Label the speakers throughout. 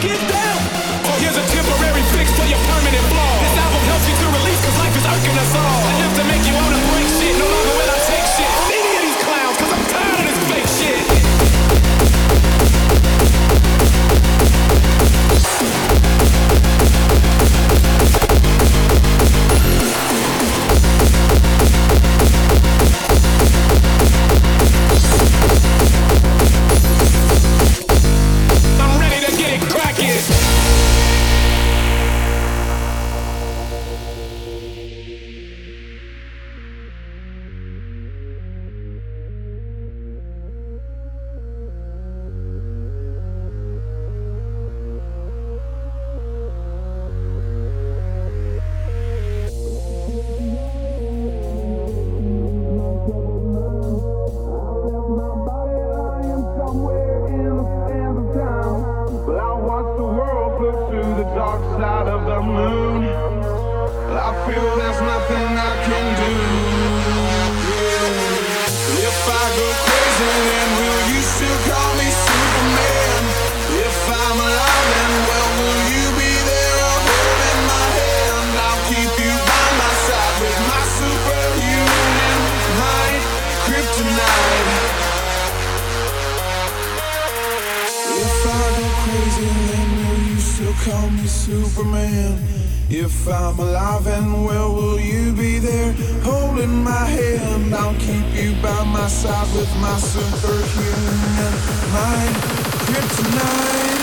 Speaker 1: get down.
Speaker 2: there's nothing I can do. Yeah. If I go crazy, then will you still call me Superman? If I'm alive, well, will you be there holding my hand? I'll keep you by my side with my superhuman kryptonite. If I go crazy, then will you still call me Superman? If I'm alive and well, will you be there holding my hand? I'll keep you by my side with my superhuman mind. Kryptonite.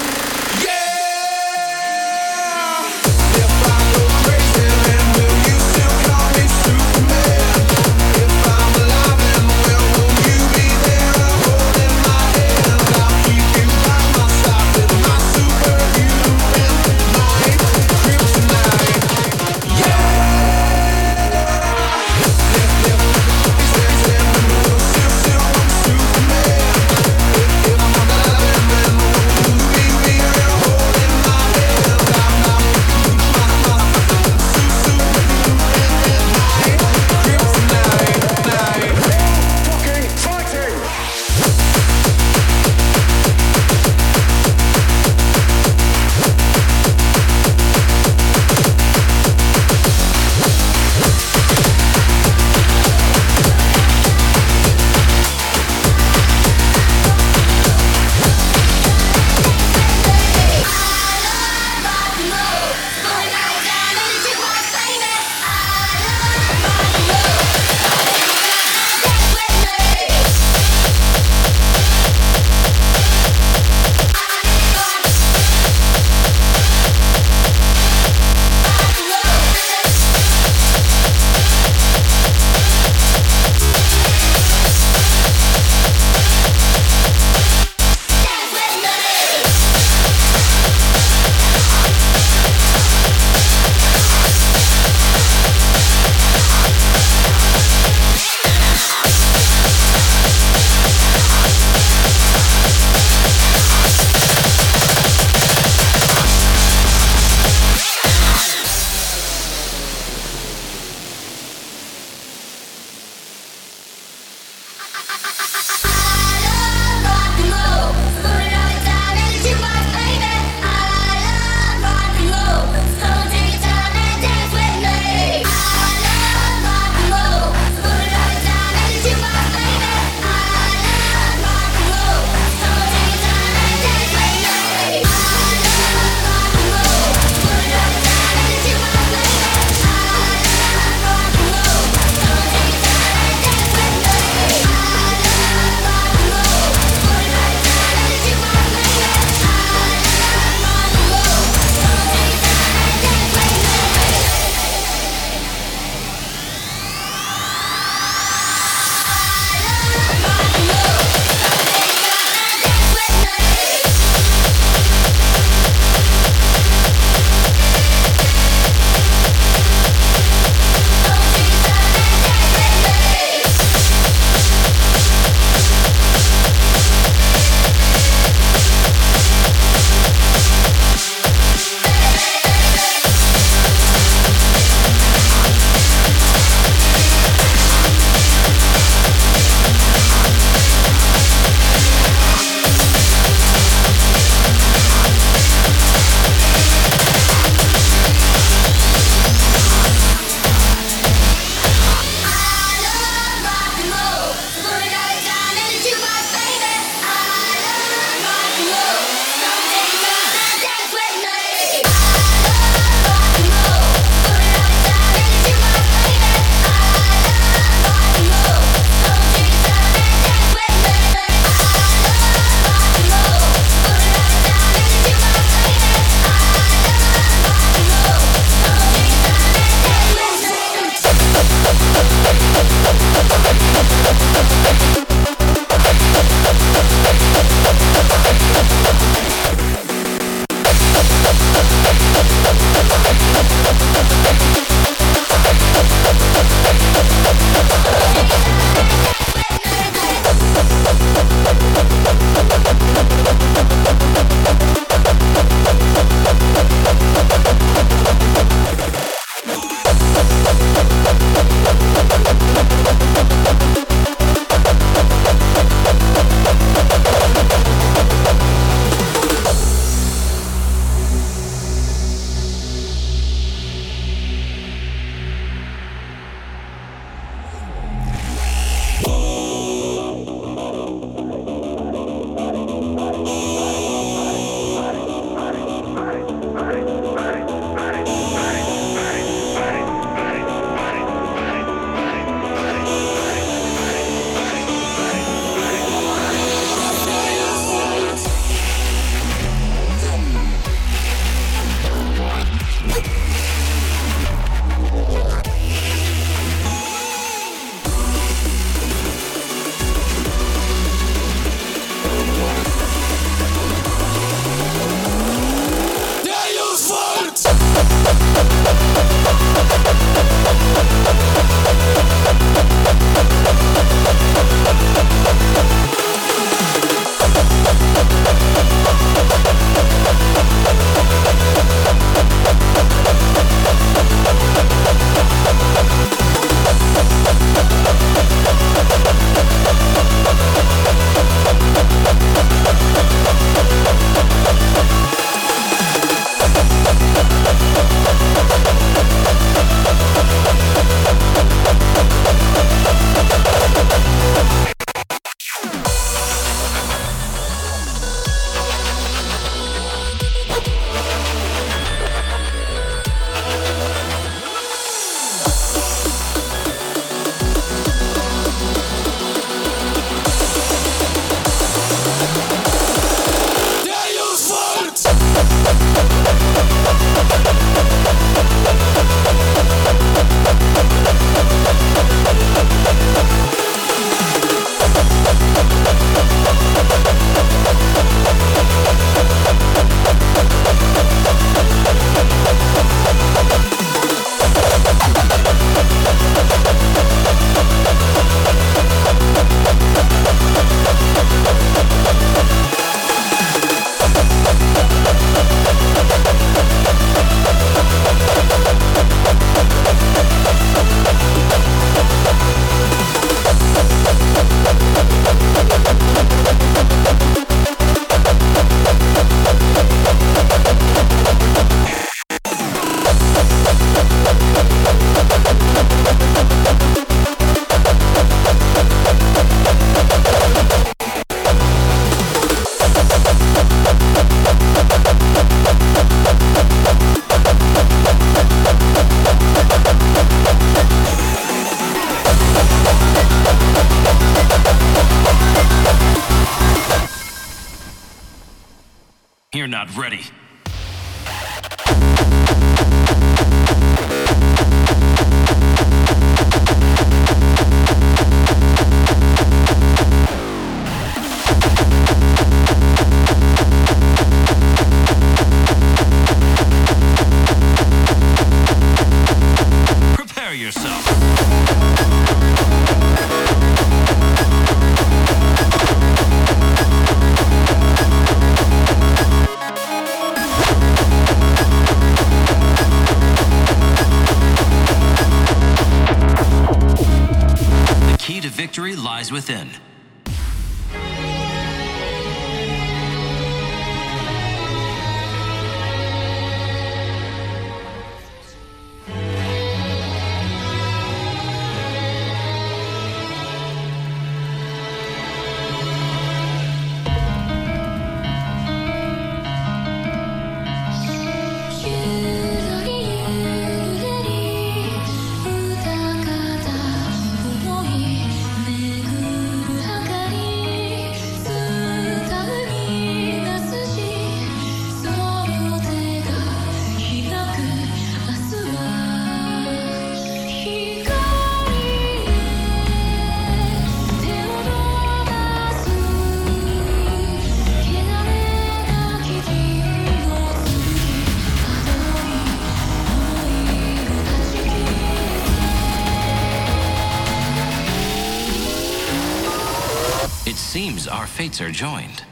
Speaker 3: Fates are joined.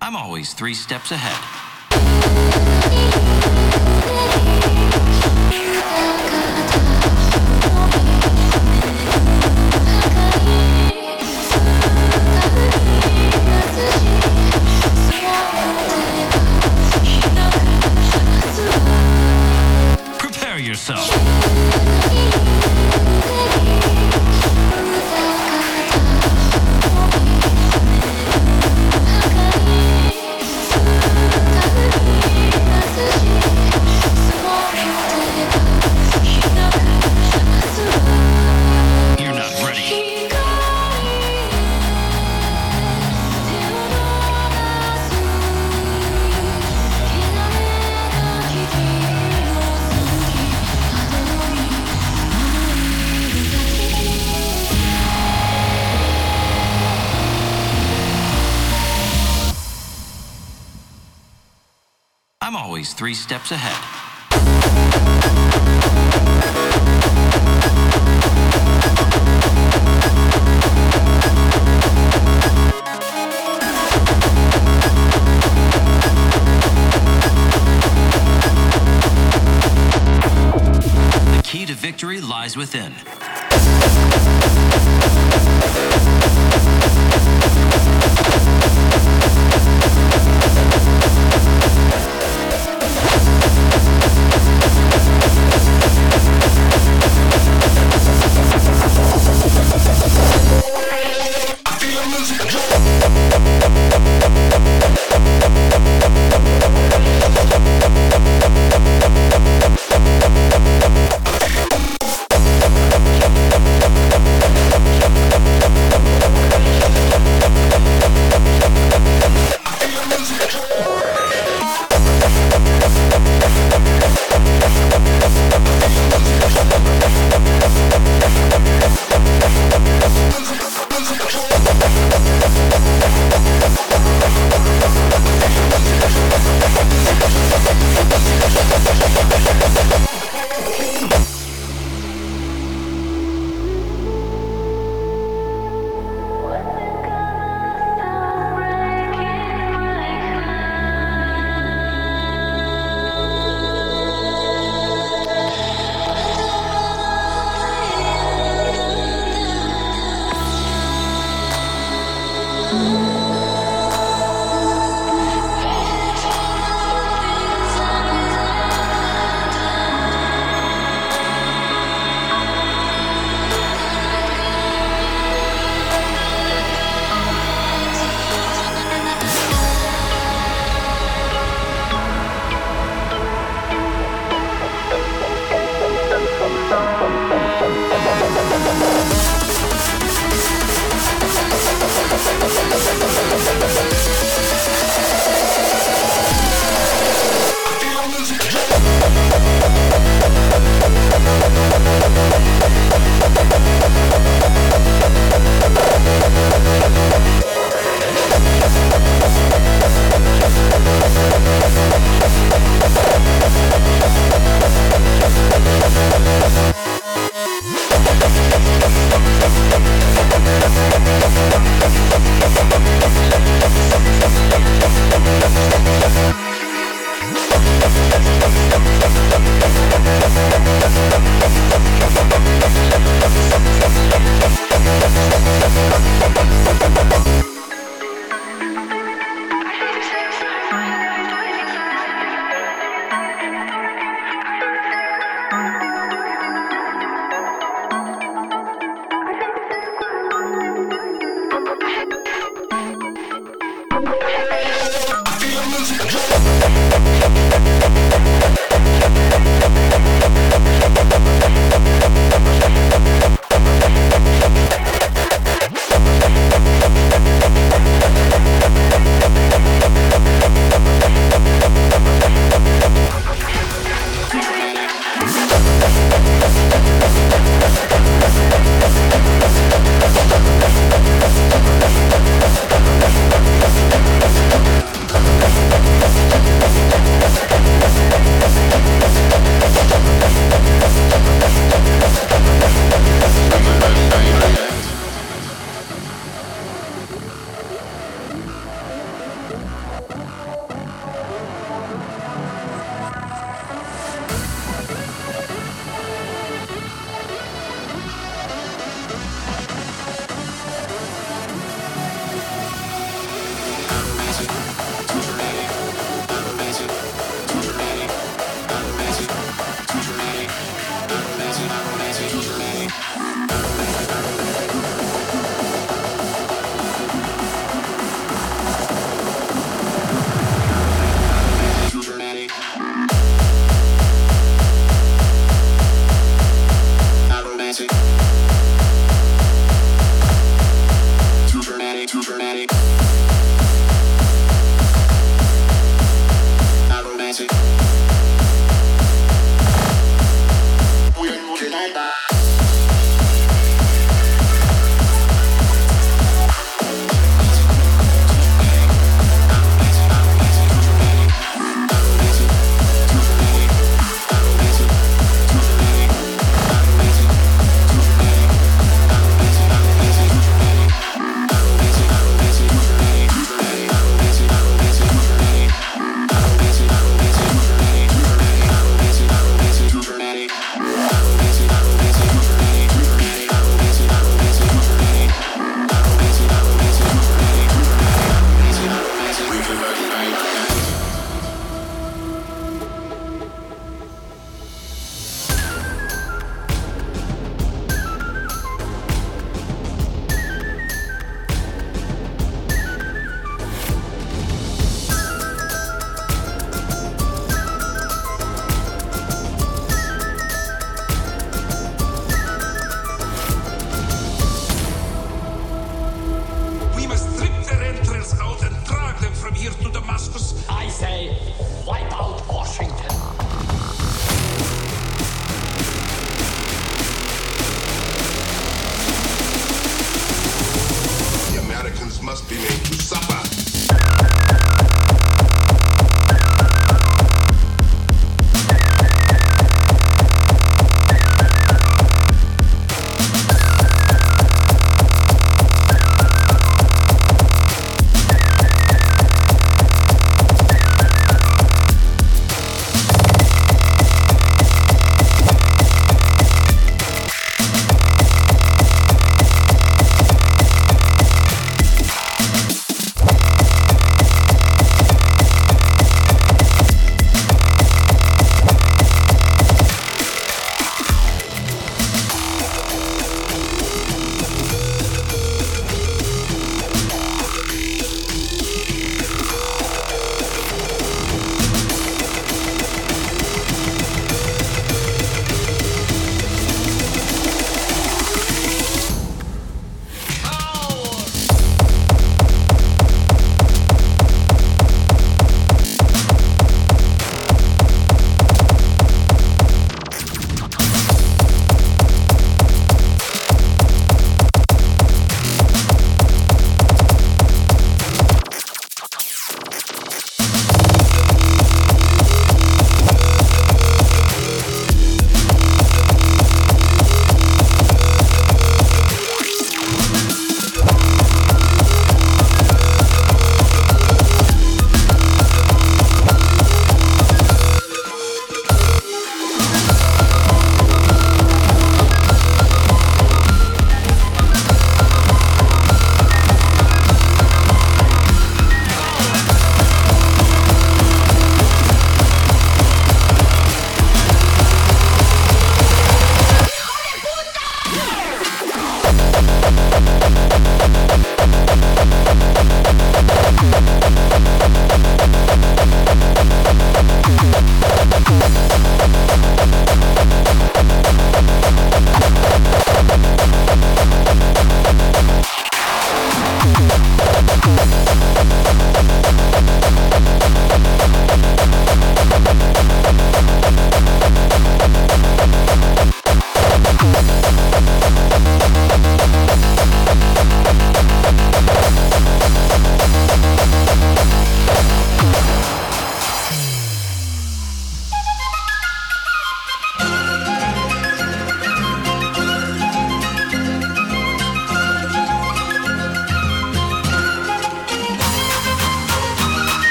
Speaker 3: I'm always three steps ahead. Prepare
Speaker 4: yourself.
Speaker 3: always three steps ahead. The key to victory lies within. I feel music.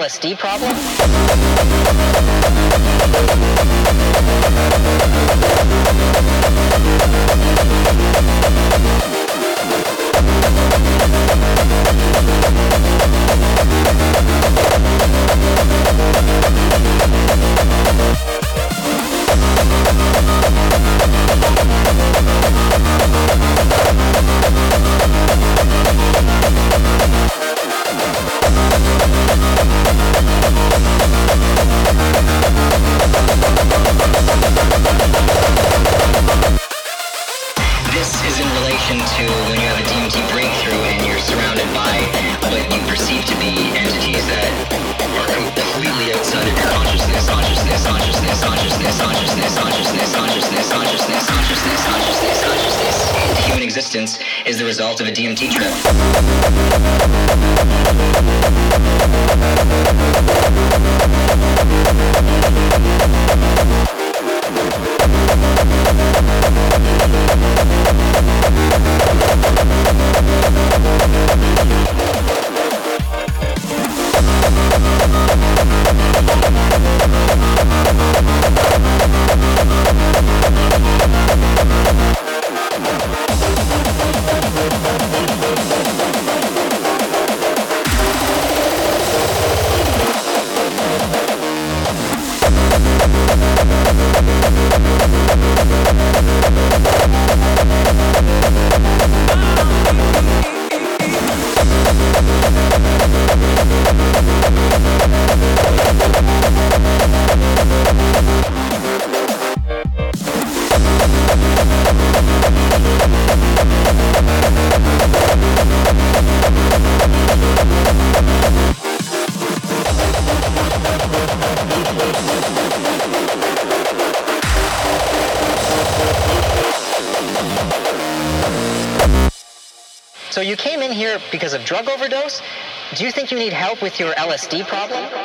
Speaker 5: LSD problem? overdose? Do you think you need help with your LSD problem?